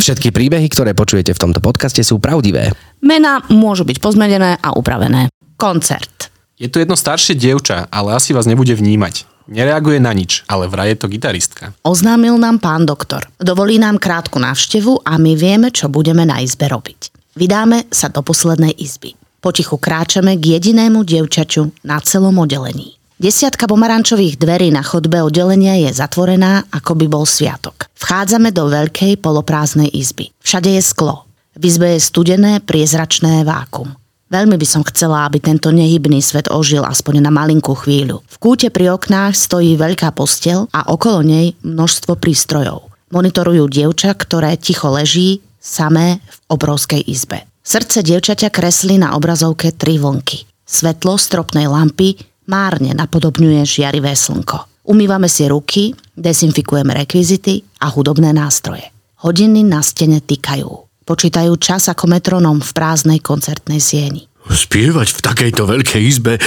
Všetky príbehy, ktoré počujete v tomto podcaste sú pravdivé. Mená môžu byť pozmenené a upravené. Koncert. Je tu jedno staršie dievča, ale asi vás nebude vnímať. Nereaguje na nič, ale vraj je to gitaristka. Oznámil nám pán doktor. Dovolí nám krátku návštevu a my vieme, čo budeme na izbe robiť. Vydáme sa do poslednej izby. Potichu kráčame k jedinému dievčaču na celom oddelení. Desiatka pomarančových dverí na chodbe oddelenia je zatvorená, ako by bol sviatok. Vchádzame do veľkej poloprázdnej izby. Všade je sklo. V izbe je studené, priezračné vákum. Veľmi by som chcela, aby tento nehybný svet ožil aspoň na malinkú chvíľu. V kúte pri oknách stojí veľká postel a okolo nej množstvo prístrojov. Monitorujú dievča, ktoré ticho leží, samé v obrovskej izbe. Srdce dievčaťa kreslí na obrazovke tri vlnky. Svetlo stropnej lampy márne napodobňuje žiarivé slnko. Umývame si ruky, dezinfikujeme rekvizity a hudobné nástroje. Hodiny na stene týkajú. Počítajú čas ako metronom v prázdnej koncertnej sieni. Spievať v takejto veľkej izbe,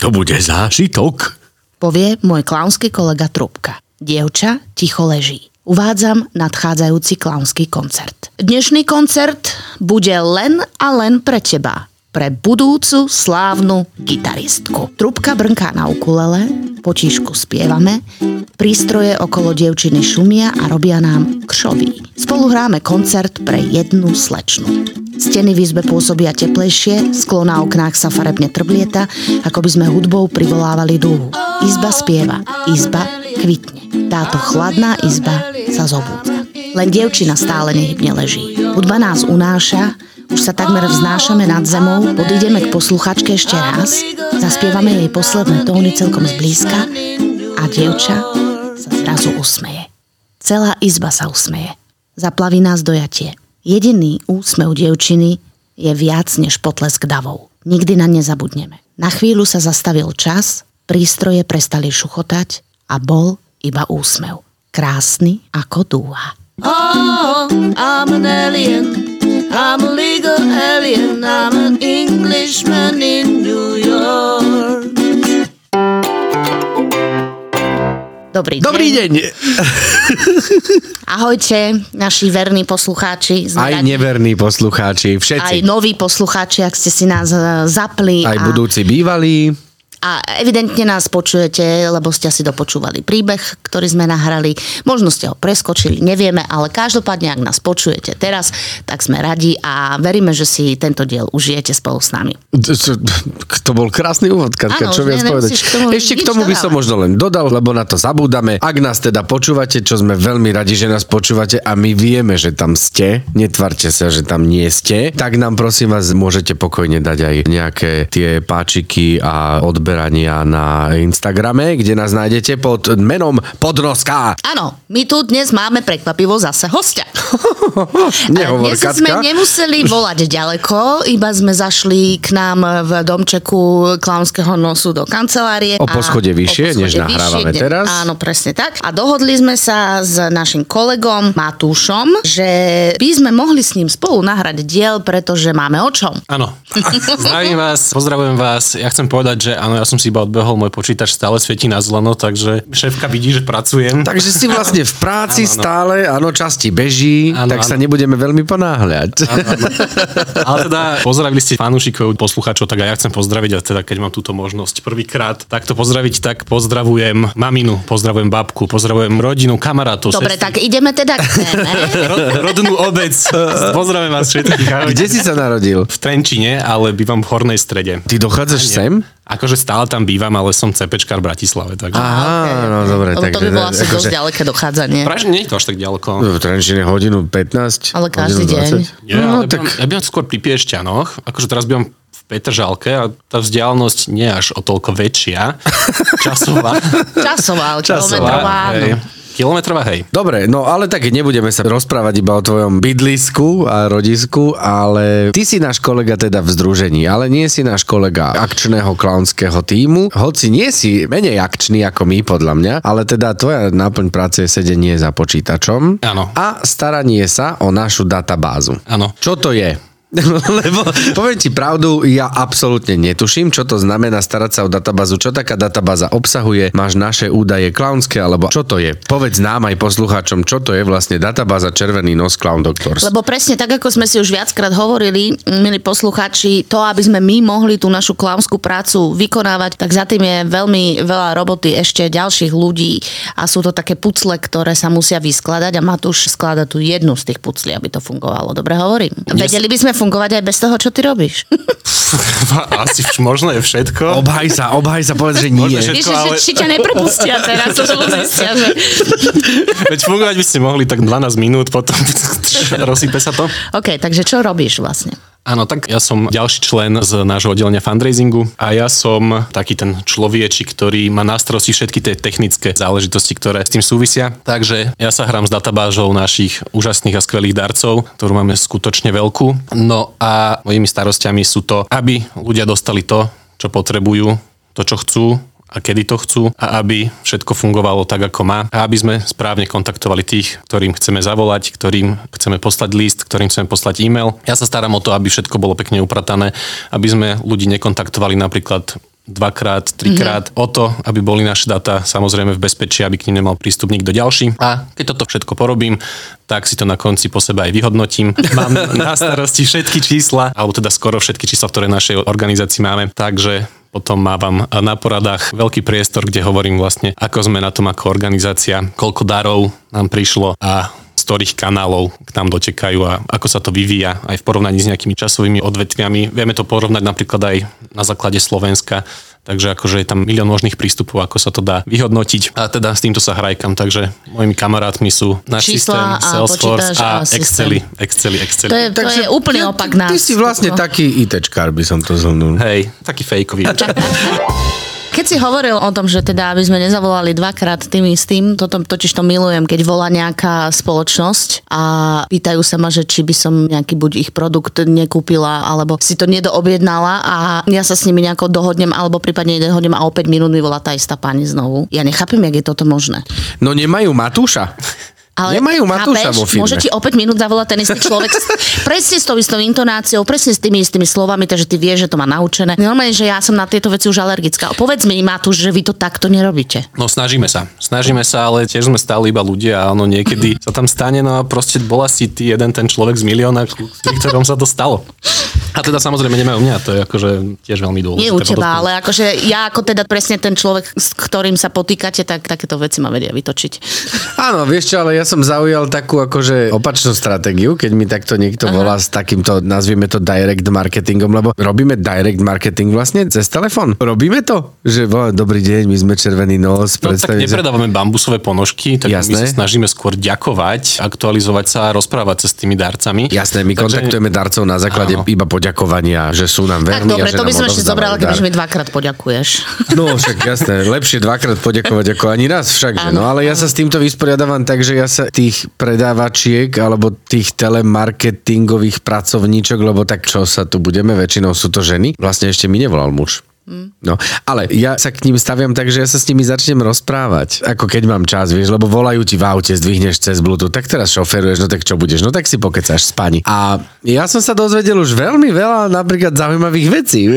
to bude zážitok. Povie môj klaunský kolega Trubka. Dievča ticho leží. Uvádzam nadchádzajúci klaunský koncert. Dnešný koncert bude len a len pre teba, pre budúcu slávnu gitaristku. Trubka brnká na ukulele, potíšku spievame, prístroje okolo dievčiny šumia a robia nám kšoví. Spolu hráme koncert pre jednu slečnu. Steny v izbe pôsobia teplejšie, sklo na oknách sa farebne trblieta, ako by sme hudbou privolávali dúhu. Izba spieva, izba kvitne. Táto chladná izba sa zobúdza. Len dievčina stále nehybne leží. Hudba nás unáša, už sa takmer vznášame nad zemou, podídeme k posluchačke ešte raz, zaspievame jej posledné tóny celkom zblízka a dievča sa zrazu usmeje. Celá izba sa usmeje. Zaplaví nás dojatie. Jediný úsmev dievčiny je viac než potlesk davou. Nikdy na nezabudneme. Na chvíľu sa zastavil čas, prístroje prestali šuchotať a bol iba úsmev. Krásny ako dúha. Oh, I'm an alien. I'm a legal alien. I'm an Englishman in New York. Dobrý deň. Dobrý deň! Ahojte, naši verní poslucháči. Sme Aj radi- neverní poslucháči, aj všetci. noví poslucháči, ak ste si nás e, zapli. Aj a, budúci bývalí. A evidentne nás počujete, lebo ste si dopočúvali príbeh, ktorý sme nahrali. Možno ste ho preskočili, nevieme, ale každopádne, ak nás počujete teraz, tak sme radi a veríme, že si tento diel užijete spolu s nami. To- bol krásny úvod, Katka, čo viac povedať. Ešte k tomu by som možno len dodal, lebo na to zabúdame. Ak nás teda počúvate, čo sme veľmi radi, že nás počúvate a my vieme, že tam ste, netvarte sa, že tam nie ste, tak nám prosím vás môžete pokojne dať aj nejaké tie páčiky a odberania na Instagrame, kde nás nájdete pod menom Podnoska. Áno, my tu dnes máme prekvapivo zase hostia. Nehovor, Dnes sme nemuseli volať ďaleko, iba sme zašli k nám v domčeku klaunského nosu do kancelárie. O poschodie vyššie, o než nahrávame kde- teraz. Áno, presne tak. A dohodli sme sa s našim kolegom Matúšom, že by sme mohli s ním spolu nahrať diel, pretože máme o čom. Áno. Zdravím vás, pozdravujem vás. Ja chcem povedať, že áno, ja som si iba odbehol, môj počítač stále svietí na zeleno, takže šéfka vidí, že pracujem. Takže si vlastne v práci áno. stále, áno, časti beží, Áno, tak sa áno. nebudeme veľmi ponáhľať. Ale teda pozdravili ste fanúšikov, poslucháčov, tak aj ja chcem pozdraviť a teda keď mám túto možnosť prvýkrát takto pozdraviť, tak pozdravujem maminu, pozdravujem babku, pozdravujem rodinu, kamarátov, Dobre, sestry, tak ideme teda k téme. ro- rodnú obec. Pozdravujem vás všetkých. Kde si sa narodil? V Trenčine, ale bývam v Hornej strede. Ty dochádzaš sem? Akože stále tam bývam, ale som CPčkar v Bratislave, takže... Á, no dobre, Lebo tak... to by bolo asi dosť ďaleké dochádzanie. Práve, nie je to až tak ďaleko. V Trenčine hodinu 15? Ale každý deň. 20? Nie, no, ale tak... ja bývam skôr pri Piešťanoch, akože teraz bývam v Petržalke a tá vzdialenosť nie je až o toľko väčšia. Časová. Časová, ale kilometrová. hej. Kilometrová, hej. Dobre, no ale tak nebudeme sa rozprávať iba o tvojom bydlisku a rodisku, ale ty si náš kolega teda v združení, ale nie si náš kolega akčného klaunského týmu, hoci nie si menej akčný ako my, podľa mňa, ale teda tvoja náplň práce je sedenie za počítačom Áno. a staranie sa o našu databázu. Áno. Čo to je? Lebo poviem ti pravdu, ja absolútne netuším, čo to znamená starať sa o databázu, čo taká databáza obsahuje, máš naše údaje klaunské, alebo čo to je? Povedz nám aj poslucháčom, čo to je vlastne databáza Červený nos Clown Doctors. Lebo presne tak, ako sme si už viackrát hovorili, milí posluchači, to, aby sme my mohli tú našu klaunskú prácu vykonávať, tak za tým je veľmi veľa roboty ešte ďalších ľudí a sú to také pucle, ktoré sa musia vyskladať a Matúš sklada tu jednu z tých puclí, aby to fungovalo. Dobre hovorím. Vedeli by sme fungovať aj bez toho, čo ty robíš. Asi možno je všetko. Obhaj sa, obhaj sa, povedz, že nie. Možno všetko, že ale- či ťa neprepustia teraz, to zistia, že... Veď fungovať by ste mohli tak 12 minút, potom rozsype sa to. OK, takže čo robíš vlastne? Áno, tak ja som ďalší člen z nášho oddelenia fundraisingu a ja som taký ten človečik, ktorý má na starosti všetky tie technické záležitosti, ktoré s tým súvisia. Takže ja sa hrám s databázou našich úžasných a skvelých darcov, ktorú máme skutočne veľkú. No a mojimi starostiami sú to, aby ľudia dostali to, čo potrebujú, to, čo chcú, a kedy to chcú a aby všetko fungovalo tak, ako má a aby sme správne kontaktovali tých, ktorým chceme zavolať, ktorým chceme poslať list, ktorým chceme poslať e-mail. Ja sa starám o to, aby všetko bolo pekne upratané, aby sme ľudí nekontaktovali napríklad dvakrát, trikrát mm-hmm. o to, aby boli naše data samozrejme v bezpečí, aby k nim nemal prístup nikto ďalší. A keď toto všetko porobím, tak si to na konci po sebe aj vyhodnotím. Mám na starosti všetky čísla, alebo teda skoro všetky čísla, ktoré v našej organizácii máme. Takže potom mávam na poradách veľký priestor, kde hovorím vlastne, ako sme na tom ako organizácia, koľko darov nám prišlo a z ktorých kanálov k nám dotekajú a ako sa to vyvíja aj v porovnaní s nejakými časovými odvetviami. Vieme to porovnať napríklad aj na základe Slovenska, takže akože je tam milión možných prístupov, ako sa to dá vyhodnotiť. A teda s týmto sa hrajkam, takže mojimi kamarátmi sú náš systém, Salesforce a, a systém. Exceli, Exceli, Exceli. To je, to je úplný opak nás. Ty si vlastne taký ITčkár, by som to zhrnul. Hej, taký fejkový. Keď si hovoril o tom, že teda aby sme nezavolali dvakrát tým istým, toto totiž to milujem, keď volá nejaká spoločnosť a pýtajú sa ma, že či by som nejaký buď ich produkt nekúpila, alebo si to nedoobjednala a ja sa s nimi nejako dohodnem, alebo prípadne dohodnem a o 5 minút mi volá tá istá pani znovu. Ja nechápem, jak je toto možné. No nemajú Matúša. Ale Nemajú Matúša chápeš, vo firme. Môže ti o 5 minút zavolať ten istý človek s- presne s tou istou intonáciou, presne s tými istými slovami, takže ty vieš, že to má naučené. Normálne, že ja som na tieto veci už alergická. Povedz mi, Matúš, že vy to takto nerobíte. No snažíme sa. Snažíme sa, ale tiež sme stále iba ľudia a ono niekedy sa tam stane, no a proste bola si ty jeden ten človek z milióna, pri ktorom sa to stalo. A teda samozrejme nemajú mňa, to je akože tiež veľmi dôležité. Nie u teba, ale akože ja ako teda presne ten človek, s ktorým sa potýkate, tak takéto veci ma vedia vytočiť. Áno, vieš čo, ale ja som zaujal takú akože opačnú stratégiu, keď mi takto niekto Aha. volá s takýmto, nazvieme to direct marketingom, lebo robíme direct marketing vlastne cez telefón. Robíme to? Že volá, dobrý deň, my sme Červený nos, No tak nepredávame bambusové ponožky, tak Jasné. my sa snažíme skôr ďakovať, aktualizovať sa a rozprávať sa s tými darcami. Jasné, my Takže- kontaktujeme darcov na základe Áno. iba poďakovania, že sú nám Tak verní dobre, a že to by som ešte dar. už mi dvakrát poďakuješ. No však jasné, lepšie dvakrát poďakovať ako ani raz však. Že? No Áno, ale ja sa s týmto vysporiadávam tak, že ja sa tých predávačiek alebo tých telemarketingových pracovníčok, lebo tak čo sa tu budeme, väčšinou sú to ženy, vlastne ešte mi nevolal muž. No, ale ja sa k ním staviam tak, že ja sa s nimi začnem rozprávať, ako keď mám čas, vieš, lebo volajú ti v aute, zdvihneš cez Bluetooth, tak teraz šoferuješ, no tak čo budeš, no tak si pokecáš s pani. A ja som sa dozvedel už veľmi veľa napríklad zaujímavých vecí.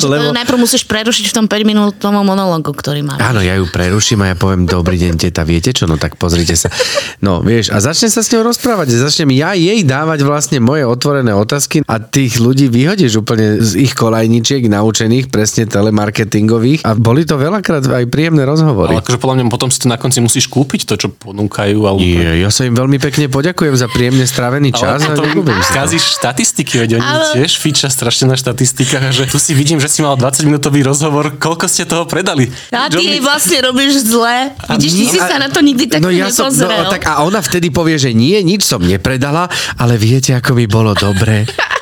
To najprv musíš prerušiť v tom 5 minútovom monológu, ktorý máme. Áno, ja ju preruším a ja poviem, dobrý deň, teta, viete čo? No tak pozrite sa. No, vieš, a začne sa s ňou rozprávať. Začnem ja jej dávať vlastne moje otvorené otázky a tých ľudí vyhodíš úplne z ich kolajničiek naučených, presne telemarketingových a boli to veľakrát aj príjemné rozhovory. Ale akože podľa mňa potom si to na konci musíš kúpiť, to, čo ponúkajú. Alebo... Nie, ja sa im veľmi pekne poďakujem za príjemne strávený čas Ale a potom si kazíš štatistiky, veď oni Ale- tiež fičia strašne na štatistikách, že tu si vidím, že si mal 20 minútový rozhovor, koľko ste toho predali. A ty Johnny- vlastne robíš zle. Vidíš, ty si A- sa na to nikdy tak no ja som, no, tak a ona vtedy povie, že nie, nič som nepredala, ale viete, ako mi bolo dobre.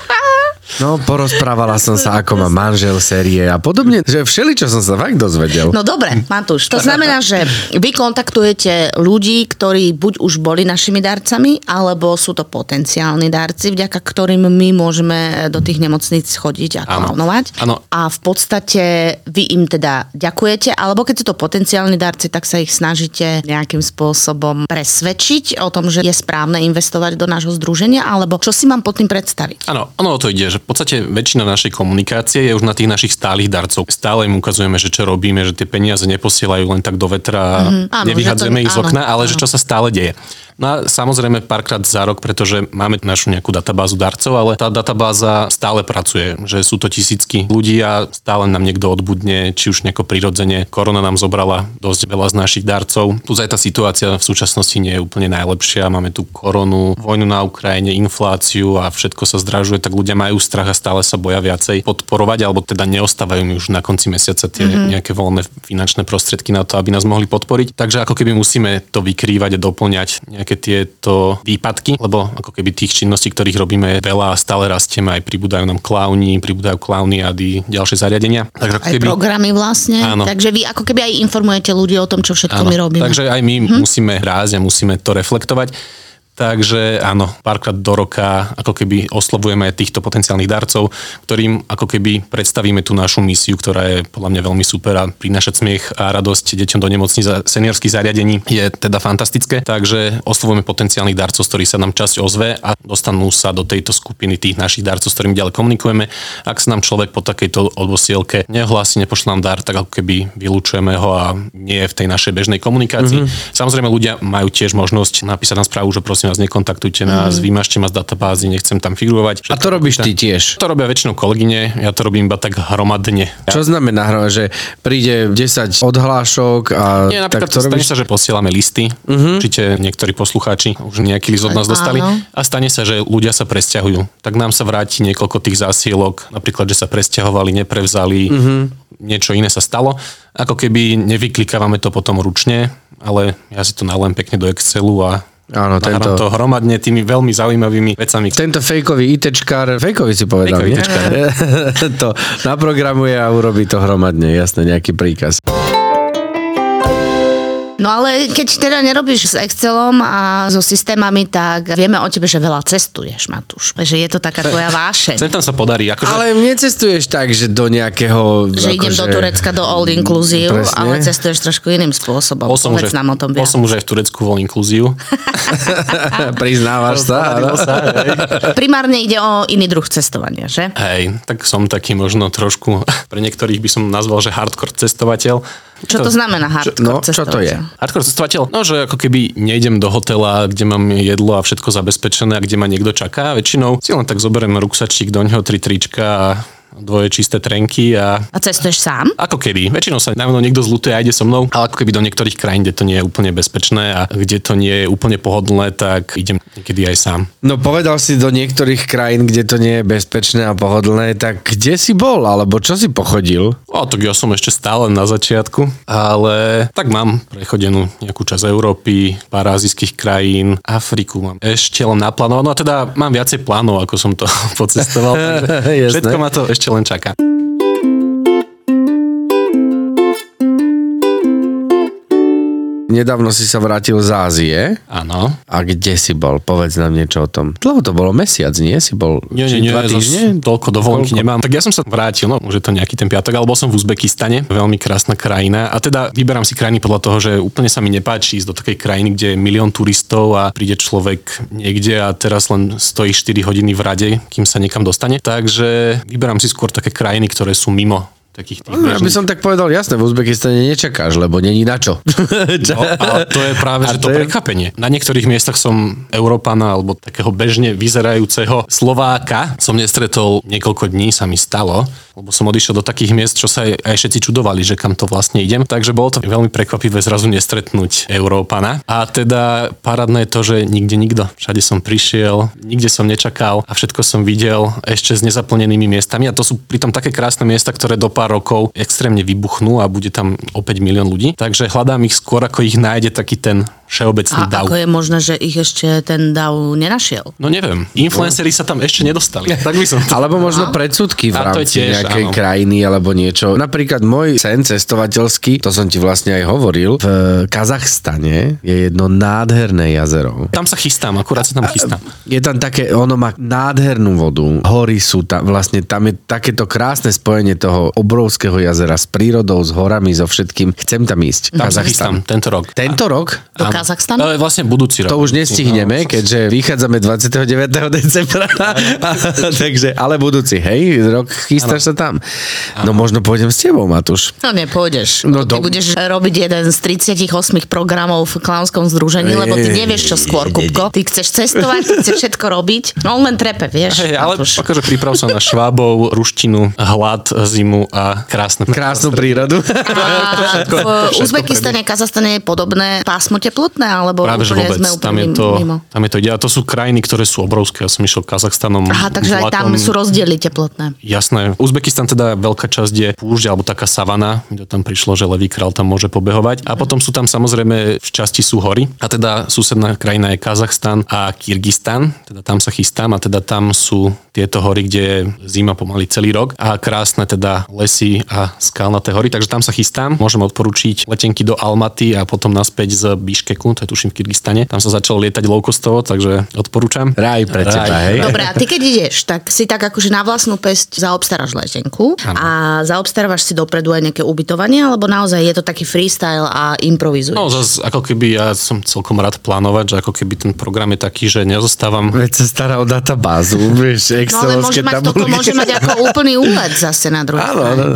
No, porozprávala som sa, ako má manžel série a podobne, že všeli, čo som sa fakt dozvedel. No dobre, Matúš, to znamená, že vy kontaktujete ľudí, ktorí buď už boli našimi darcami, alebo sú to potenciálni darci, vďaka ktorým my môžeme do tých nemocníc chodiť a klaunovať. Áno. A v podstate vy im teda ďakujete, alebo keď sú to potenciálni darci, tak sa ich snažíte nejakým spôsobom presvedčiť o tom, že je správne investovať do nášho združenia, alebo čo si mám pod tým predstaviť? Áno, ono o to ide, že v podstate väčšina našej komunikácie je už na tých našich stálych darcov. Stále im ukazujeme, že čo robíme, že tie peniaze neposielajú len tak do vetra a Mhm. Áno, že to- ich z okna, ale áno. že čo sa stále deje. No a samozrejme párkrát za rok, pretože máme našu nejakú databázu darcov, ale tá databáza stále pracuje, že sú to tisícky ľudí a stále nám niekto odbudne, či už nejako prirodzene. Korona nám zobrala dosť veľa z našich darcov. Plus aj tá situácia v súčasnosti nie je úplne najlepšia. Máme tu koronu, vojnu na Ukrajine, infláciu a všetko sa zdražuje, tak ľudia majú strach a stále sa boja viacej podporovať, alebo teda neostávajú mi už na konci mesiaca tie mm-hmm. nejaké voľné finančné prostriedky na to, aby nás mohli podporiť. Takže ako keby musíme to vykrývať a doplňať nejaké tieto výpadky, lebo ako keby tých činností, ktorých robíme je veľa a stále rastieme, aj pribúdajú nám klauny, pribúdajú die- ďalšie zariadenia. Takže ako Aj keby... programy vlastne. Áno. Takže vy ako keby aj informujete ľudí o tom, čo všetko my robíme. Takže aj my hm. musíme rásť a musíme to reflektovať. Takže áno, párkrát do roka ako keby oslovujeme týchto potenciálnych darcov, ktorým ako keby predstavíme tú našu misiu, ktorá je podľa mňa veľmi super a prinášať smiech a radosť deťom do nemocníc a seniorských zariadení je teda fantastické. Takže oslovujeme potenciálnych darcov, z ktorých sa nám časť ozve a dostanú sa do tejto skupiny tých našich darcov, s ktorými ďalej komunikujeme. Ak sa nám človek po takejto odposielke nehlási, nepošle nám dar, tak ako keby vylúčujeme ho a nie je v tej našej bežnej komunikácii. Mm-hmm. Samozrejme ľudia majú tiež možnosť napísať nám správu, že prosím vás, nekontaktujte nás, mm-hmm. vymažte ma z databázy, nechcem tam figurovať. A to robíš ty tiež. To robia väčšinou kolegyne, ja to robím iba tak hromadne. Čo znamená, hro- že príde 10 odhlášok a Nie, tak napríklad to stane robíš? sa, že posielame listy. Mhm. Uh-huh. Určite niektorí poslucháči už nejaký list od nás dostali. Áno. A stane sa, že ľudia sa presťahujú. Tak nám sa vráti niekoľko tých zásielok, napríklad, že sa presťahovali, neprevzali, Mhm. uh-huh. niečo iné sa stalo. Ako keby nevyklikávame to potom ručne, ale ja si to nalém pekne do Excelu a Áno, tento- to hromadne tými veľmi zaujímavými vecami. Tento fejkový ITčkár, fejkový si povedal, Fejkový to naprogramuje a urobí to hromadne, jasné, nejaký príkaz. No ale keď teda nerobíš s Excelom a so systémami, tak vieme o tebe, že veľa cestuješ, Matúš. Že je to taká tvoja vášeň. Sem tam sa podarí. Akože, Ale necestuješ tak, že do nejakého... Že idem akože- do Turecka do All Inclusive, Presne. ale cestuješ trošku iným spôsobom. bol som, Povedz už, nám o tom bol viac. som už aj v Turecku vol inklúziu. Priznávaš sa, áno? Primárne ide o iný druh cestovania, že? Hej, tak som taký možno trošku, pre niektorých by som nazval, že hardcore cestovateľ. Čo to znamená hardcore No, čo to je? cestovateľ? Hardcore cestovateľ? No, že ako keby nejdem do hotela, kde mám jedlo a všetko zabezpečené a kde ma niekto čaká. Väčšinou si len tak zoberiem ruksačík, do neho tri trička a dvoje čisté trenky a A cestuješ sám? ako kedy. Väčšinou sa na mnou niekto zlutuje a ide so mnou, ale ako keby do niektorých krajín, kde to nie je úplne bezpečné a kde to nie je úplne pohodlné, tak idem niekedy aj sám. No povedal si do niektorých krajín, kde to nie je bezpečné a pohodlné, tak kde si bol, alebo čo si pochodil? O, tak ja som ešte stále na začiatku, ale tak mám prechodenú nejakú časť Európy, pár azijských krajín, Afriku mám ešte len naplánované. No a teda mám viacej plánov, ako som to pocestoval. takže všetko ma to ešte len čaká. Nedávno si sa vrátil z Ázie. Áno. A kde si bol? Povedz nám niečo o tom. Dlho to bolo mesiac, nie? Si bol Nie, nie, nie, dva týždne? toľko dovolenky Koľko? nemám. Tak ja som sa vrátil, no už je to nejaký ten piatok, ale bol som v Uzbekistane, veľmi krásna krajina. A teda vyberám si krajiny podľa toho, že úplne sa mi nepáči ísť do takej krajiny, kde je milión turistov a príde človek niekde a teraz len stojí 4 hodiny v rade, kým sa niekam dostane. Takže vyberám si skôr také krajiny, ktoré sú mimo takých tých No, ja by bežných. som tak povedal, jasné, v Uzbekistane nečakáš, lebo není na čo. No, ale to je práve, A že to, to je- prekvapenie. Na niektorých miestach som Európana alebo takého bežne vyzerajúceho Slováka som nestretol niekoľko dní, sa mi stalo, lebo som odišiel do takých miest, čo sa aj, aj všetci čudovali, že kam to vlastne idem. Takže bolo to veľmi prekvapivé zrazu nestretnúť Európana. A teda parádne je to, že nikde nikto. Všade som prišiel, nikde som nečakal a všetko som videl ešte s nezaplnenými miestami. A to sú pritom také krásne miesta, ktoré do pár rokov extrémne vybuchnú a bude tam opäť milión ľudí. Takže hľadám ich skôr, ako ich nájde taký ten všeobecný A dav. ako je možné, že ich ešte ten dav nenašiel? No neviem, influenceri sa tam ešte nedostali. Tak by som to... Alebo možno predsudky v A rámci tiež, nejakej áno. krajiny alebo niečo. Napríklad môj sen cestovateľský, to som ti vlastne aj hovoril, v Kazachstane je jedno nádherné jazero. Tam sa chystám, akurát sa tam chystám. Je tam také, ono má nádhernú vodu, hory sú tam, vlastne tam je takéto krásne spojenie toho obrovského jazera s prírodou, s horami, so všetkým. Chcem tam ísť. Tam sa Kazachstan. chystám tento rok. Tento rok? Do. Kazachstanu? Ale vlastne budúci rok. To už nestihneme, keďže vychádzame 29. decembra, takže, ale budúci, hej, rok chystáš sa tam. No možno pôjdem s tebou, Matúš. No nepôjdeš. No No, ty do- budeš robiť jeden z 38 programov v klaunskom združení, lebo ty nevieš, čo skôr, Kupko. Ty chceš cestovať, ty chceš všetko robiť. No on len trepe, vieš. Hej, ale Matúš. akože priprav sa na švábov, ruštinu, hlad, zimu a krásne. Krásnu prírodu. A v Uzbekistane, Kazachstane je podobné pásmo teplotné, alebo Práve, úplne vôbec. sme úplne Tam je, to, mimo? tam je to ide. A to sú krajiny, ktoré sú obrovské. Ja som išiel Kazachstanom. Aha, takže aj tam vlakom. sú rozdiely teplotné. Jasné. Uzbekistan teda veľká časť je púšť alebo taká savana, kde tam prišlo, že levý král tam môže pobehovať. A potom sú tam samozrejme v časti sú hory. A teda susedná krajina je Kazachstan a Kyrgyzstan. Teda tam sa chystám a teda tam sú tieto hory, kde je zima pomaly celý rok a krásne teda lesy a skalnaté hory. Takže tam sa chystám. Môžem odporučiť letenky do Almaty a potom naspäť z Biškeku, to je tuším v Kyrgyzstane. Tam sa začalo lietať low costovo, takže odporúčam. Raj pre teba, hej. Dobre, a ty keď ideš, tak si tak akože na vlastnú pesť zaobstaráš letenku a zaobstarávaš si dopredu aj nejaké ubytovanie, alebo naozaj je to taký freestyle a improvizuješ? No zase ako keby ja som celkom rád plánovať, že ako keby ten program je taký, že nezostávam Veď sa stará o databázu, vieš, No ale môže mať, toto môže mať ako úplný úlet zase na druhej Áno.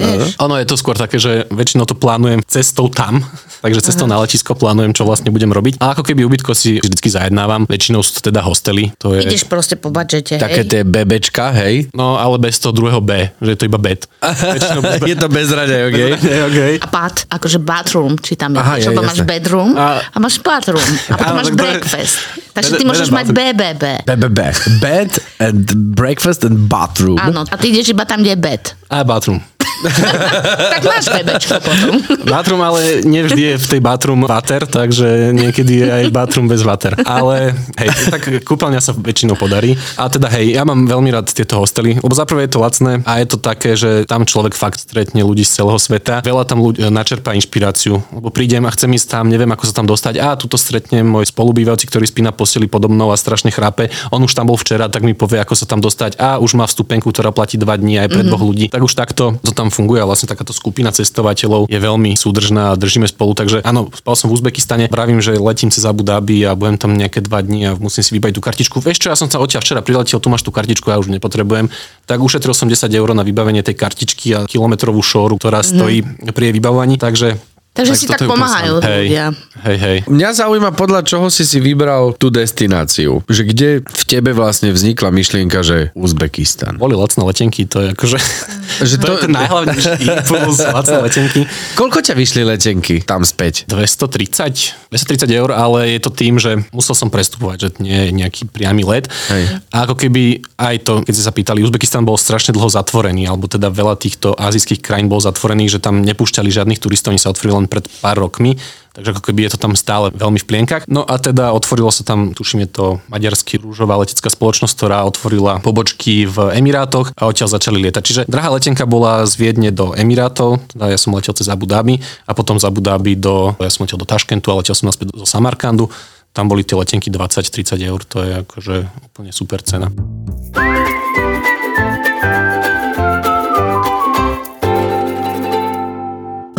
Ono je to skôr také, že väčšinou to plánujem cestou tam, takže cestou na letisko plánujem, čo vlastne budem robiť. A ako keby ubytko si vždycky zajednávam, väčšinou sú to teda hostely. To je... Ideš proste po budžete, Také hej. tie bebečka, hej. No ale bez toho druhého B, že je to iba bed. Bez Je to bez rade, okej? okay. A pad, akože bathroom, či tam je, Aha, vieš, je, máš bedroom a, A- máš bathroom a potom máš breakfast. Takže ty môžeš mať BBB. BBB. Bed and breakfast and bathroom. Áno, a ty ideš iba tam, kde je bed. A bathroom. Tak máš bebečko potom. Bathroom, ale nevždy je v tej bathroom water, takže niekedy je aj bathroom bez water. Ale hej, tak kúpeľňa sa väčšinou podarí. A teda hej, ja mám veľmi rád tieto hostely, lebo zaprvé je to lacné a je to také, že tam človek fakt stretne ľudí z celého sveta. Veľa tam ľudí načerpá inšpiráciu, lebo prídem a chcem ísť tam, neviem ako sa tam dostať. A tuto stretnem môj spolubývajúci, ktorý spí na posteli podo mnou a strašne chrápe. On už tam bol včera, tak mi povie, ako sa tam dostať. A už má vstupenku, ktorá platí dva dní aj pre mm-hmm. dvoch ľudí. Tak už takto to tam funguje a vlastne takáto skupina cestovateľov je veľmi súdržná a držíme spolu. Takže áno, spal som v Uzbekistane, vravím, že letím cez Abu Dhabi a budem tam nejaké dva dní a musím si vybaviť tú kartičku. Vieš čo, ja som sa odtiaľ včera priletel, tu máš tú kartičku, ja už nepotrebujem. Tak ušetril som 10 eur na vybavenie tej kartičky a kilometrovú šóru, ktorá stojí pri jej vybavovaní. Takže Takže si tak je úplne pomáhajú hej, ľudia. Hej, hej. Mňa zaujíma, podľa čoho si si vybral tú destináciu. Že kde v tebe vlastne vznikla myšlienka, že Uzbekistan. Boli lacné letenky, to je akože... Že to, to- je ten najhlavnejší impuls, lacné letenky. Koľko ťa vyšli letenky tam späť? 230, 230 eur, ale je to tým, že musel som prestupovať, že nie je nejaký priamy let. Hej. A ako keby aj to, keď ste sa pýtali, Uzbekistan bol strašne dlho zatvorený, alebo teda veľa týchto azijských krajín bol zatvorených, že tam nepúšťali žiadnych turistov, oni sa otvorili len pred pár rokmi. Takže ako keby je to tam stále veľmi v plienkach. No a teda otvorilo sa tam, tuším, je to maďarský rúžová letecká spoločnosť, ktorá otvorila pobočky v Emirátoch a odtiaľ začali lietať. Čiže drahá letenka bola z Viedne do Emirátov, teda ja som letel cez Abu Dhabi a potom z Abu Dhabi do, ja som letel do Taškentu a letel som naspäť do Samarkandu. Tam boli tie letenky 20-30 eur, to je akože úplne super cena.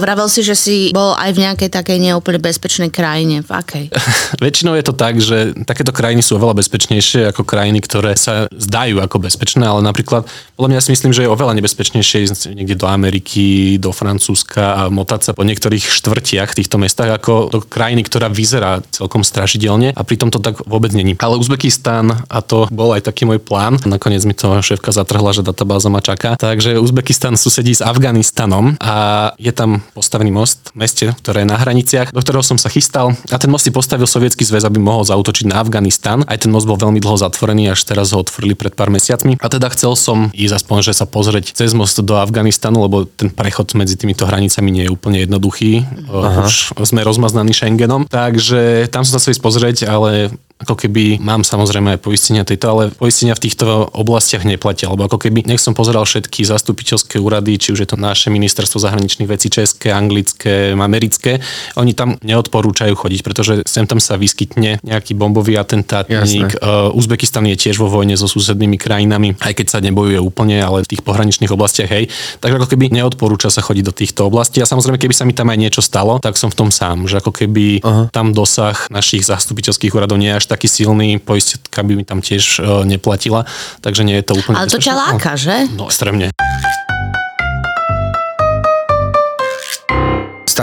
Vravel si, že si bol aj v nejakej takej neúplne bezpečnej krajine. V akej? Väčšinou je to tak, že takéto krajiny sú oveľa bezpečnejšie ako krajiny, ktoré sa zdajú ako bezpečné, ale napríklad, podľa mňa si myslím, že je oveľa nebezpečnejšie ísť niekde do Ameriky, do Francúzska a motať sa po niektorých štvrtiach týchto mestách ako do krajiny, ktorá vyzerá celkom strašidelne a pritom to tak vôbec není. Ale Uzbekistan, a to bol aj taký môj plán, nakoniec mi to šéfka zatrhla, že databáza ma čaká, takže Uzbekistan susedí s Afganistanom a je tam postavený most v meste, ktoré je na hraniciach, do ktorého som sa chystal a ten most si postavil sovietský zväz, aby mohol zautočiť na Afganistan. Aj ten most bol veľmi dlho zatvorený, až teraz ho otvorili pred pár mesiacmi. A teda chcel som ísť aspoň, že sa pozrieť cez most do Afganistanu, lebo ten prechod medzi týmito hranicami nie je úplne jednoduchý. Aha. Už sme rozmaznaní Schengenom, takže tam som sa chcel ísť pozrieť, ale ako keby mám samozrejme aj poistenia tejto, ale poistenia v týchto oblastiach neplatia, lebo ako keby, nech som pozeral všetky zastupiteľské úrady, či už je to naše ministerstvo zahraničných vecí, české, anglické, americké, oni tam neodporúčajú chodiť, pretože sem tam sa vyskytne nejaký bombový atentátnik. Uh, Uzbekistan je tiež vo vojne so susednými krajinami, aj keď sa nebojuje úplne, ale v tých pohraničných oblastiach, hej. Takže ako keby neodporúča sa chodiť do týchto oblastí. A samozrejme, keby sa mi tam aj niečo stalo, tak som v tom sám, že ako keby Aha. tam dosah našich zastupiteľských úradov nie je až taký silný, poistka by mi tam tiež uh, neplatila, takže nie je to úplne Ale to ťa láka, že? No, extrémne.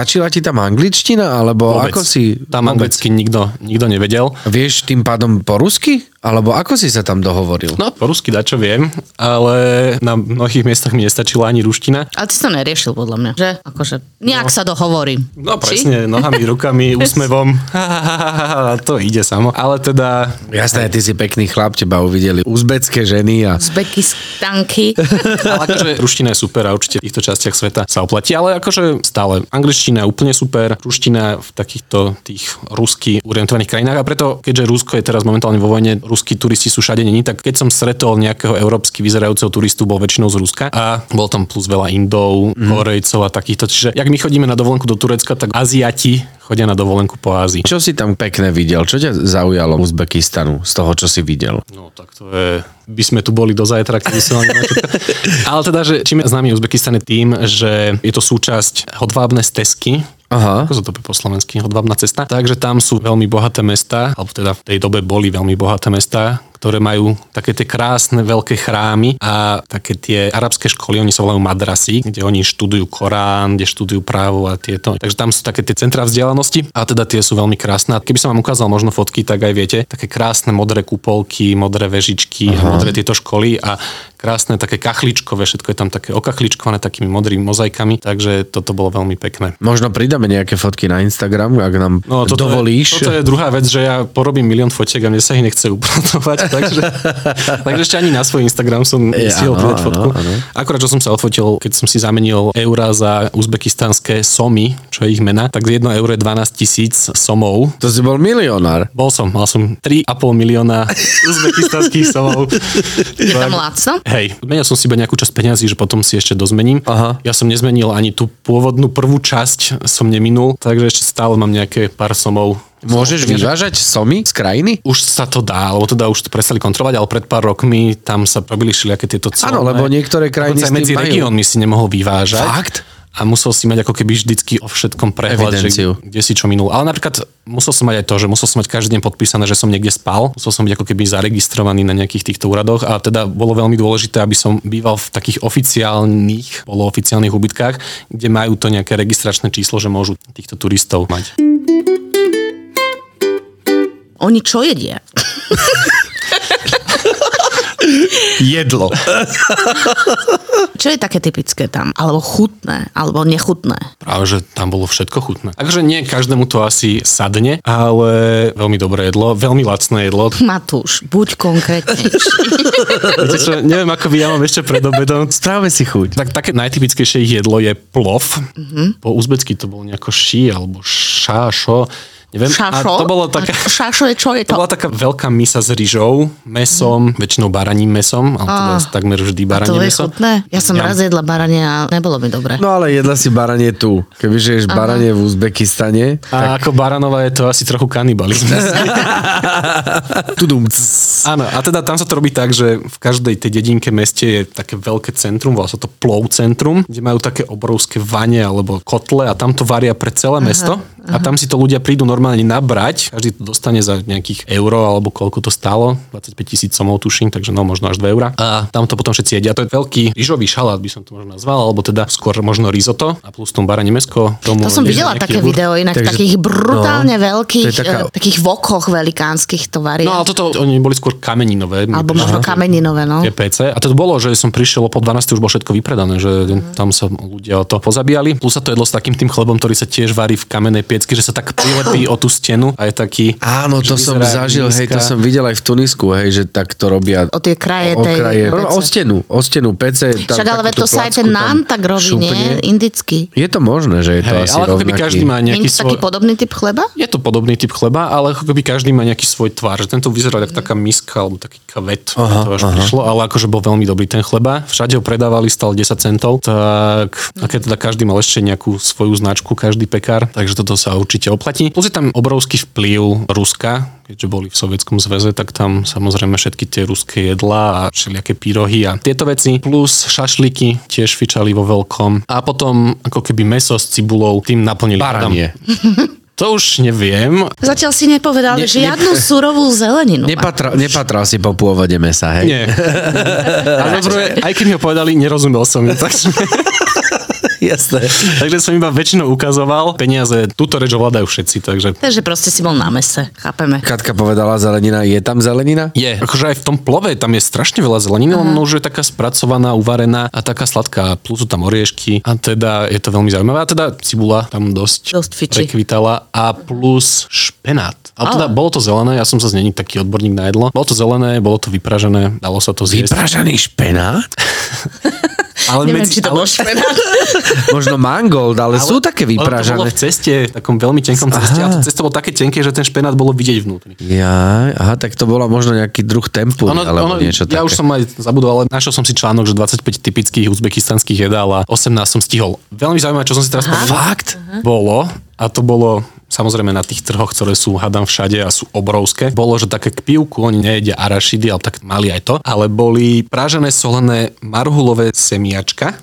Stačila ti tam angličtina, alebo Vôbec. ako si... Tam vôbec? anglicky nikto, nikto nevedel. Vieš tým pádom po rusky? Alebo ako si sa tam dohovoril? No, po rusky dačo viem, ale na mnohých miestach mi nestačila ani ruština. Ale ty si to neriešil podľa mňa, že? Akože nejak no. sa dohovorím. No Či? presne, nohami, rukami, úsmevom. to ide samo. Ale teda, Jasné, ty si pekný chlap, teba uvideli uzbecké ženy a... Uzbekistanky. ale akože ruština je super a určite v týchto častiach sveta sa oplatí, ale akože stále angličtina je úplne super, ruština v takýchto tých rusky orientovaných krajinách a preto, keďže Rusko je teraz momentálne vo vojne, ruskí turisti sú všade není, tak keď som stretol nejakého európsky vyzerajúceho turistu, bol väčšinou z Ruska a bol tam plus veľa Indov, mm. Korejcov a takýchto. Čiže jak my chodíme na dovolenku do Turecka, tak Aziati chodia na dovolenku po Ázii. Čo si tam pekné videl? Čo ťa zaujalo Uzbekistanu z toho, čo si videl? No tak to je... By sme tu boli do zajtra, keby som Ale teda, že čím je známy Uzbekistan je tým, že je to súčasť hodvábne stezky, Aha. ako sa to po slovensky, hodvábna cesta. Takže tam sú veľmi bohaté mesta, alebo teda v tej dobe boli veľmi bohaté mesta, ktoré majú také tie krásne veľké chrámy a také tie arabské školy, oni sa volajú madrasy, kde oni študujú Korán, kde študujú právo a tieto. Takže tam sú také tie centra vzdelanosti a teda tie sú veľmi krásne. A Keby som vám ukázal možno fotky, tak aj viete, také krásne modré kupolky, modré vežičky, Aha. modré tieto školy a krásne také kachličkové, všetko je tam také okachličkované takými modrými mozaikami, takže toto bolo veľmi pekné. Možno pridáme nejaké fotky na Instagram, ak nám No, toto dovolíš. Je, toto je druhá vec, že ja porobím milión fotiek a mne sa ich nechce upratovať, takže, takže ešte ani na svoj Instagram som Je, nestihol áno, pridať áno, fotku. áno. Akurát, čo som sa odfotil, keď som si zamenil eura za uzbekistanské somy, čo je ich mena, tak 1 euro je 12 tisíc somov. To si bol milionár. Bol som, mal som 3,5 milióna uzbekistanských somov. Je tam lacno? Hej, menil som si iba nejakú časť peňazí, že potom si ešte dozmením. Aha. Ja som nezmenil ani tú pôvodnú prvú časť, som neminul, takže ešte stále mám nejaké pár somov. Môžeš vyvážať somy z krajiny? Už sa to dá, lebo teda už to prestali kontrolovať, ale pred pár rokmi tam sa robili všelijaké tieto celé. Áno, lebo niektoré krajiny medzi regiónmi si nemohol vyvážať. Fakt? A musel si mať ako keby vždycky o všetkom prehľad, že Evidenciu. kde si čo minul. Ale napríklad musel som mať aj to, že musel som mať každý deň podpísané, že som niekde spal. Musel som byť ako keby zaregistrovaný na nejakých týchto úradoch a teda bolo veľmi dôležité, aby som býval v takých oficiálnych, polooficiálnych ubytkách, kde majú to nejaké registračné číslo, že môžu týchto turistov mať. Oni čo jedia? Jedlo. Čo je také typické tam? Alebo chutné, alebo nechutné? Práve, že tam bolo všetko chutné. Takže nie každému to asi sadne, ale veľmi dobré jedlo, veľmi lacné jedlo. Matúš, buď konkrétnejší. Čo, neviem ako vy, ja mám ešte pred obedom. Správame si chuť. Tak také najtypickejšie jedlo je plov. Mm-hmm. Po uzbecky to bolo nejako ší alebo šášo. Neviem. Šašo? A to bolo taká... A šašo je čo je To to? bola taká veľká misa s rýžou, mesom, väčšinou baraním mesom, ale teda Á. takmer vždy baranie to je meso. chutné? Ja som Ja- raz jedla baranie a nebolo mi dobre. No ale jedla si baranie tu. Kebyže ješ baranie v Uzbekistane, A ako baranova je to asi trochu kanibalizmus. tudum. Áno, a teda tam sa to robí tak, že v každej tej dedinke meste je také veľké centrum, volá sa to plov centrum, kde majú také obrovské vane alebo kotle a tam to varia pre celé mesto a tam si to ľudia prídu normálne nabrať, každý to dostane za nejakých euro alebo koľko to stálo, 25 tisíc somov tuším, takže no možno až 2 eurá. A tam to potom všetci jedia. To je veľký rýžový šalát, by som to možno nazval, alebo teda skôr možno risotto a plus tom bara Nemesko. Tomu To som videla také jogurt. video inak, Takže- takých brutálne no, veľkých, taká- eh, takých vokoch velikánskych to varia. No ale toto, oni boli skôr kameninové. Alebo možno kameninové, no. PC. A to bolo, že som prišiel po 12. už bolo všetko vypredané, že tam sa ľudia o to pozabíjali. Plus sa to jedlo s takým tým chlebom, ktorý sa tiež varí v kamennej piecky, že sa tak prilepí o tú stenu a je taký... Áno, to som vyzerá zažil, hej, to nízka. som videl aj v Tunisku, hej, že tak to robia. O tie kraje o tej kraje, pece. o stenu, o stenu PC. Tam Však ale to sa aj ten nán tak robí, nie? šupne. Indický. Je to možné, že je to Hej, asi ale rovnaký. každý má nejaký je to taký svoj... podobný typ chleba? Je to podobný typ chleba, ale ako keby každý má nejaký svoj tvar. Že tento vyzeral ako taká miska alebo taký kavet. Aha, to až aha. prišlo, ale akože bol veľmi dobrý ten chleba. Všade ho predávali, stal 10 centov. Tak a keď teda každý mal ešte nejakú svoju značku, každý pekár, takže toto sa určite oplatí. Plus je tam obrovský vplyv Ruska, keďže boli v Sovietskom zväze, tak tam samozrejme všetky tie ruské jedlá a všelijaké pyrohy a tieto veci. Plus šašliky tiež fičali vo veľkom. A potom ako keby meso s cibulou tým naplnili. Baranie. To už neviem. Zatiaľ si nepovedal Ne- žiadnu surovú zeleninu. Nepatra, nepatral si po pôvode mesa, hej? Nie. A dobre, aj keď mi ho povedali, nerozumel som ju. Takže, Jasné. takže som iba väčšinou ukazoval. Peniaze, túto reč ovládajú všetci, takže Takže proste si bol na mese, chápeme. Katka povedala zelenina, je tam zelenina? je. Akože aj v tom plove tam je strašne veľa zeleniny, len už je taká spracovaná, uvarená a taká sladká. Plus sú tam oriešky a teda je to veľmi zaujímavé. A teda cibula tam dosť, Dosť prekvitala a plus špenát. Ale teda bolo to zelené, ja som sa není taký odborník na jedlo. Bolo to zelené, bolo to vypražené, dalo sa to zjesť. Vypražaný špenát? Ale Neviem, medzi- či to ale-. Možno mangold, ale, sú také Ono to bolo vypražané. v ceste, v takom veľmi tenkom ceste a to cesto bolo také tenké, že ten špenát bolo vidieť vnútri. Ja, aha, tak to bola možno nejaký druh tempu, alebo niečo ja také. už som aj zabudol, ale našiel som si článok, že 25 typických uzbekistanských jedál a 18 som stihol. Veľmi zaujímavé, čo som si teraz povedal. Fakt? Bolo, a to bolo samozrejme na tých trhoch, ktoré sú hadam všade a sú obrovské. Bolo, že také k pivku, oni nejedia arašidy, ale tak mali aj to, ale boli prážené solené marhulové semiačka,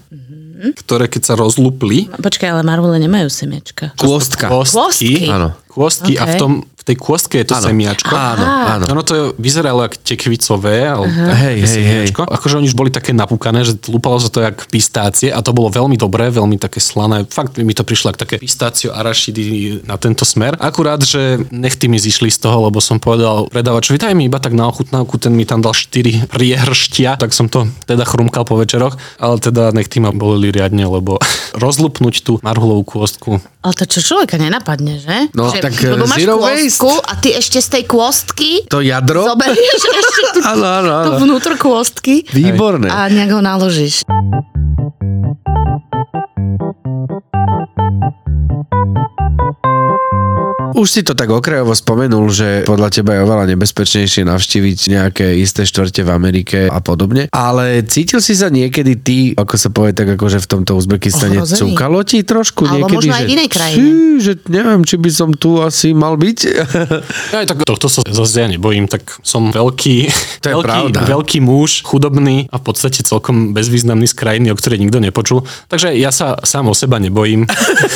ktoré keď sa rozlupli, Počkaj, ale marhule nemajú semiečka. Kôstka. Kôstky? Áno. Kôstky a v, tom, tej kôstke je to Áno. semiačko. Áno, áno. Ono to vyzeralo ako tekvicové, ale Hej, hej, hej. Akože oni už boli také napúkané, že lúpalo sa to jak pistácie a to bolo veľmi dobré, veľmi také slané. Fakt mi to prišlo ako také pistácio arašidy na tento smer. Akurát, že nechty mi zišli z toho, lebo som povedal predávačovi, daj mi iba tak na ochutnávku, ten mi tam dal 4 priehrštia, tak som to teda chrumkal po večeroch, ale teda nechty ma bolili riadne, lebo rozlupnúť tú marhulovú kôstku Ale to čo človeka nenapadne, že? No, že, tak, lebo máš zero kôstku a ty ešte z tej kôstky To jadro? zoberieš ešte tú, Áno, áno, tú áno. vnútro kôstky Výborné. a nejak ho naložíš. Už si to tak okrajovo spomenul, že podľa teba je oveľa nebezpečnejšie navštíviť nejaké isté štvrte v Amerike a podobne. Ale cítil si sa niekedy ty, ako sa povie tak akože v tomto Uzbekistane, Ohrozený. cukalo ti trošku Alebo niekedy, možno aj že, v inej krajine. "Fí, že neviem, či by som tu asi mal byť. Ja aj tak tohto sa zase ja nebojím, tak som veľký, To je veľký, pravda. veľký muž, chudobný a v podstate celkom bezvýznamný z krajiny, o ktorej nikto nepočul. Takže ja sa sám o seba nebojím.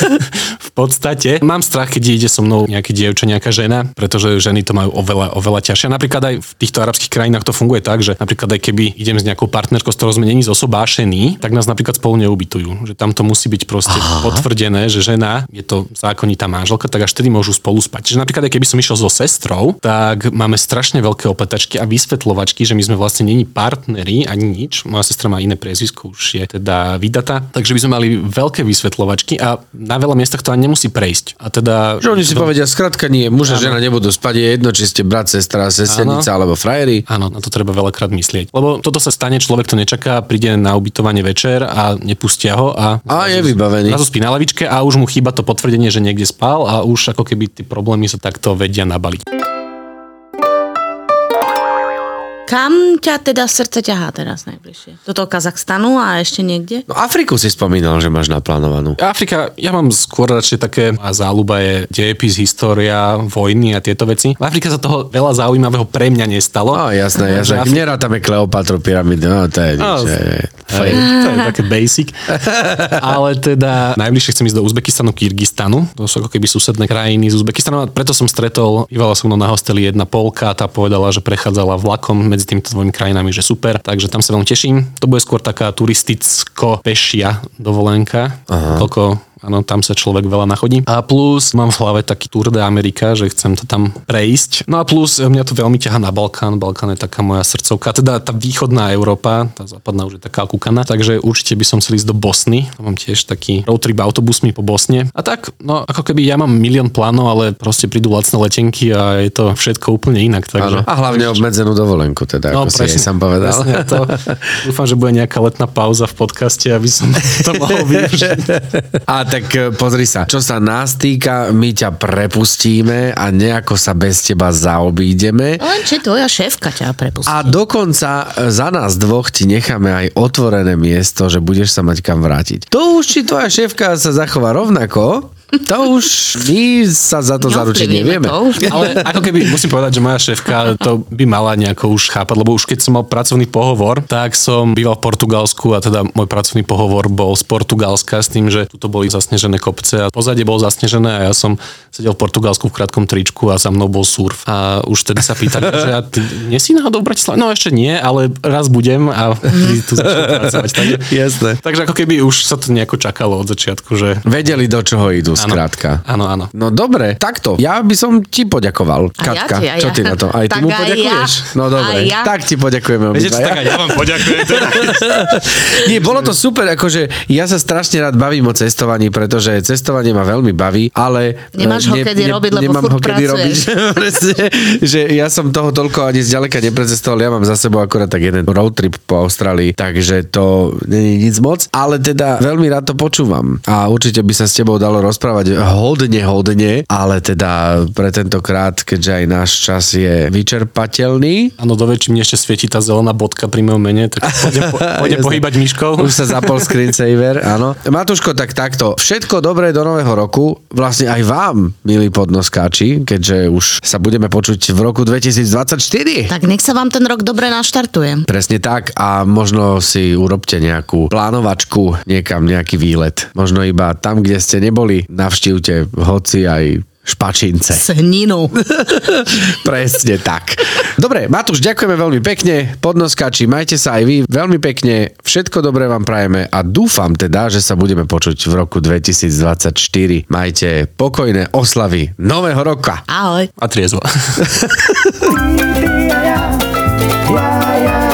v podstate mám strach, keď ide so mnou nejaké dievča, nejaká žena, pretože ženy to majú oveľa, oveľa ťažšie. Napríklad aj v týchto arabských krajinách to funguje tak, že napríklad aj keby idem s nejakou partnerkou, s ktorou sme není zosobášení, tak nás napríklad spolu neubytujú. Že tam to musí byť proste Aha. potvrdené, že žena je to zákonitá manželka, tak až vtedy môžu spolu spať. Čiže napríklad aj keby som išiel so sestrou, tak máme strašne veľké opletačky a vysvetľovačky, že my sme vlastne není partneri ani nič. Moja sestra má iné priezvisko, už je teda vydatá, takže by sme mali veľké vysvetľovačky a na veľa miestach to ani nemusí prejsť. A teda... Že oni si povedia, skrátka nie, muž a žena nebudú spať, je jedno, či ste brat, sestra, sesternica alebo frajeri. Áno, na to treba veľakrát myslieť. Lebo toto sa stane, človek to nečaká, príde na ubytovanie večer a nepustia ho a... A je vybavený. Zrazu spí na lavičke a už mu chýba to potvrdenie, že niekde spal a už ako keby tie problémy sa takto vedia nabaliť. Kam ťa teda srdce ťahá teraz najbližšie? Do toho Kazachstanu a ešte niekde? No Afriku si spomínal, že máš naplánovanú. Afrika, ja mám skôr radšej také, a záľuba je dejepis, história, vojny a tieto veci. V Afrike sa toho veľa zaujímavého pre mňa nestalo. No jasné, jasné. Že Afri- Nerátame Kleopatru pyramídy, no to je nič. No, je, je, to je také basic. Ale teda najbližšie chcem ísť do Uzbekistanu, Kyrgyzstanu. To sú ako keby susedné krajiny z Uzbekistanu. A preto som stretol, bývala som mnou na hosteli jedna Polka, tá povedala, že prechádzala vlakom medzi týmito dvomi krajinami, že super. Takže tam sa veľmi teším. To bude skôr taká turisticko-pešia dovolenka. Koľko Áno, tam sa človek veľa nachodí. A plus mám v hlave taký Tour de Amerika, že chcem to tam prejsť. No a plus e, mňa to veľmi ťaha na Balkán. Balkán je taká moja srdcovka. Teda tá východná Európa, tá západná už je taká kúkaná. Takže určite by som chcel ísť do Bosny. Tam mám tiež taký road trip autobusmi po Bosne. A tak, no ako keby ja mám milión plánov, ale proste prídu lacné letenky a je to všetko úplne inak. Takže... Áno. A hlavne obmedzenú dovolenku, teda, ako si aj sám povedal. No, presne to. Dúfam, že bude nejaká letná pauza v podcaste, aby som to mohol využiť. A tak e, pozri sa, čo sa nás týka, my ťa prepustíme a nejako sa bez teba zaobídeme. Len či tvoja šéfka ťa prepustí. A dokonca e, za nás dvoch ti necháme aj otvorené miesto, že budeš sa mať kam vrátiť. To už či tvoja šéfka sa zachová rovnako, to už my sa za to zaručiť Neovplyvníme nevieme. to. Ale ako keby, musím povedať, že moja šéfka to by mala nejako už chápať, lebo už keď som mal pracovný pohovor, tak som býval v Portugalsku a teda môj pracovný pohovor bol z Portugalska s tým, že tu boli zasnežené kopce a pozadie bolo zasnežené a ja som sedel v Portugalsku v krátkom tričku a za mnou bol surf. A už tedy sa pýtali, že a ty nie si náhodou v Bratislave? No ešte nie, ale raz budem a tu začnem pracovať. Takže, Jasné. takže ako keby už sa to nejako čakalo od začiatku, že Vedeli, do čoho idú. Skrátka. Áno, áno. No dobre, takto. Ja by som ti poďakoval, A ja Katka. ti, čo ja. ty na to? Aj ty Tak mu aj poďakuješ? ja. No dobre, ja. tak ti poďakujeme Viete, tak aj ja vám poďakujem. Teda. Nie, bolo to super, akože ja sa strašne rád bavím o cestovaní, pretože cestovanie ma veľmi baví, ale... Nemáš ho kedy robiť, lebo nemám furt ho kedy robiť. Presne, že ja som toho toľko ani zďaleka neprecestoval, ja mám za sebou akorát tak jeden road trip po Austrálii, takže to nie je nic moc, ale teda veľmi rád to počúvam a určite by sa s tebou dalo rozprávať hodne, hodne, ale teda pre tentokrát, keďže aj náš čas je vyčerpateľný, Áno, do väčším ešte svieti tá zelená bodka pri mojom mene, tak pôjdem, po, pôjdem pohybať myškou. Už sa zapol screensaver, áno. Matúško, tak takto. Všetko dobré do nového roku. Vlastne aj vám, milí podnoskáči, keďže už sa budeme počuť v roku 2024. Tak nech sa vám ten rok dobre naštartuje. Presne tak a možno si urobte nejakú plánovačku, niekam nejaký výlet. Možno iba tam, kde ste neboli, navštívte hoci aj špačince. Sninu. Presne tak. Dobre, Matúš, ďakujeme veľmi pekne. Podnoskači, majte sa aj vy veľmi pekne. Všetko dobré vám prajeme a dúfam teda, že sa budeme počuť v roku 2024. Majte pokojné oslavy Nového roka. Ahoj. A triezvo. Yeah, yeah.